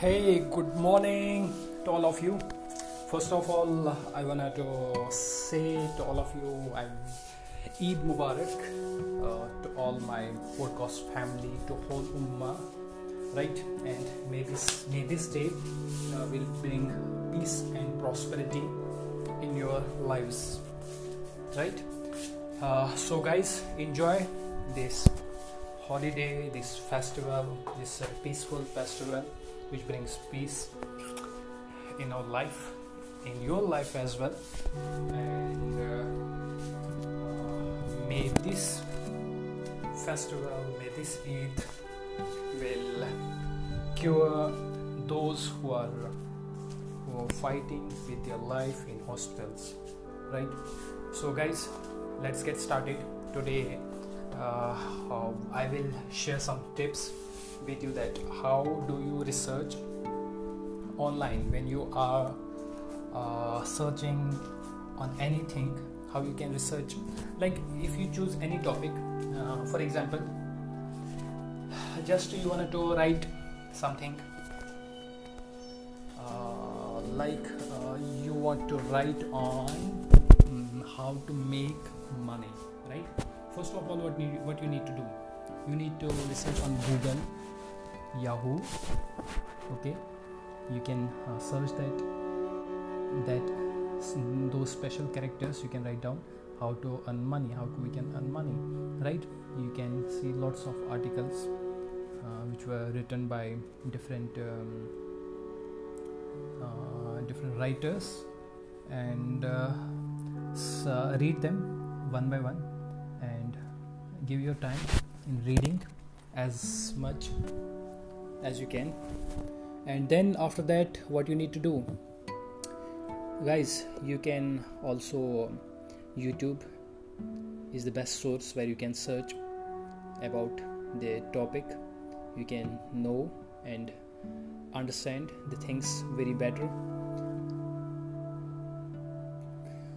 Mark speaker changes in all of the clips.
Speaker 1: Hey, good morning to all of you. First of all, I wanted to say to all of you, I'm Eid Mubarak uh, to all my podcast family, to whole Ummah, right? And may this, may this day uh, will bring peace and prosperity in your lives, right? Uh, so, guys, enjoy this holiday, this festival, this peaceful festival which brings peace in our life, in your life as well. And uh, may this festival, may this Eid will cure those who are who are fighting with their life in hospitals, right? So, guys, let's get started today. Uh, uh, I will share some tips with you that how do you research online when you are uh, searching on anything how you can research? Like if you choose any topic uh, for example just you want to write something uh, like uh, you want to write on mm, how to make money right? First of all what need, what you need to do? You need to research on google yahoo. Okay? You can uh, search that that those special characters. You can write down how to earn money how we can earn money right? You can see lots of articles uh, which were written by different um, uh, different writers. And uh, so read them one by one and give your time in reading as much as you can. And then after that what you need to do? Guys you can also youtube is the best source where you can search about the topic. You can know and understand the things very better.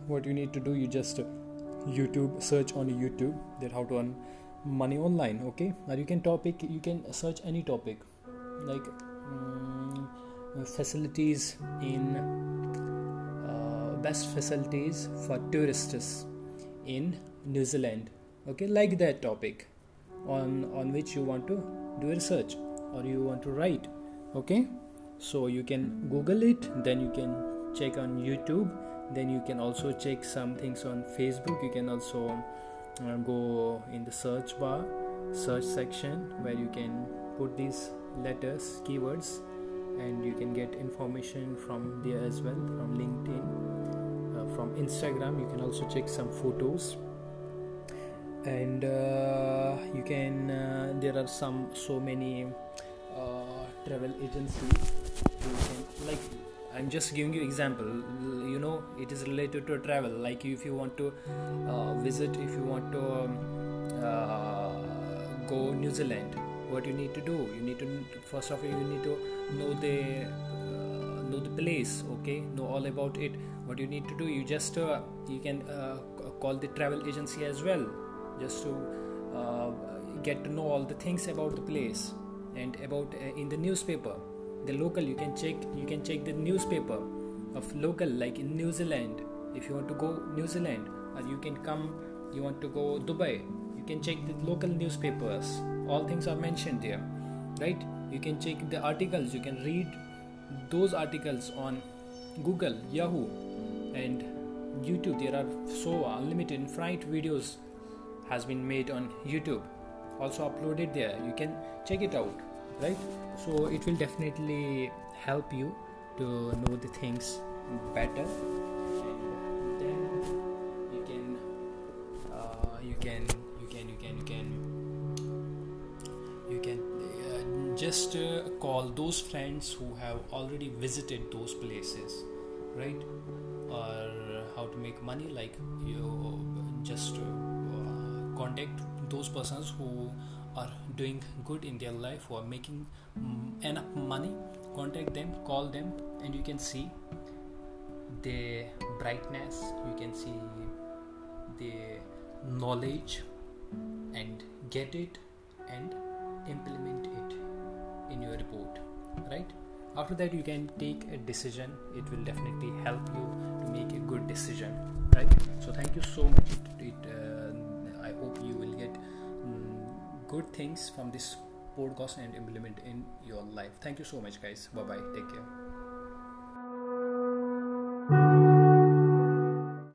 Speaker 1: What you need to do you just youtube search on youtube that how to earn money online okay? Now you can topic you can search any topic like um, facilities in uh, best facilities for tourists in new zealand. Okay like that topic on on which you want to do research or you want to write. Okay so you can google it then you can check on youtube then you can also check some things on facebook. You can also uh, go in the search bar search section where you can put these letters keywords and you can get information from there as well from linkedin uh, from instagram. You can also check some photos. And uh, you can uh, there are some so many uh, travel agencies can like i'm just giving you example. You know it is related to travel. Like if you want to uh, visit if you want to um, uh, go new zealand what you need to do. You need to first of all you need to know the uh, know the place okay? Know all about it. What you need to do you just uh, you can uh, call the travel agency as well just to uh, get to know all the things about the place. And about uh, in the newspaper the local you can check you can check the newspaper of local like in new zealand. If you want to go new zealand or you can come you want to go dubai you can check the local newspapers. All things are mentioned there right? You can check the articles. You can read those articles on google yahoo and youtube. There are so unlimited infinite videos has been made on youtube. Also uploaded there. You can check it out right? So it will definitely help you to know the things better. And then you can uh, you can just uh, call those friends who have already visited those places right? Or how to make money like you just uh, contact those persons who are doing good in their life who are making mm, enough money. Contact them call them and you can see the brightness. You can see the knowledge and get it and implement right? After that you can take a decision. It will definitely help you to make a good decision right? So thank you so much. It, it uh, i hope you will get um, good things from this podcast and implement in your life. Thank you so much guys. Bye bye take care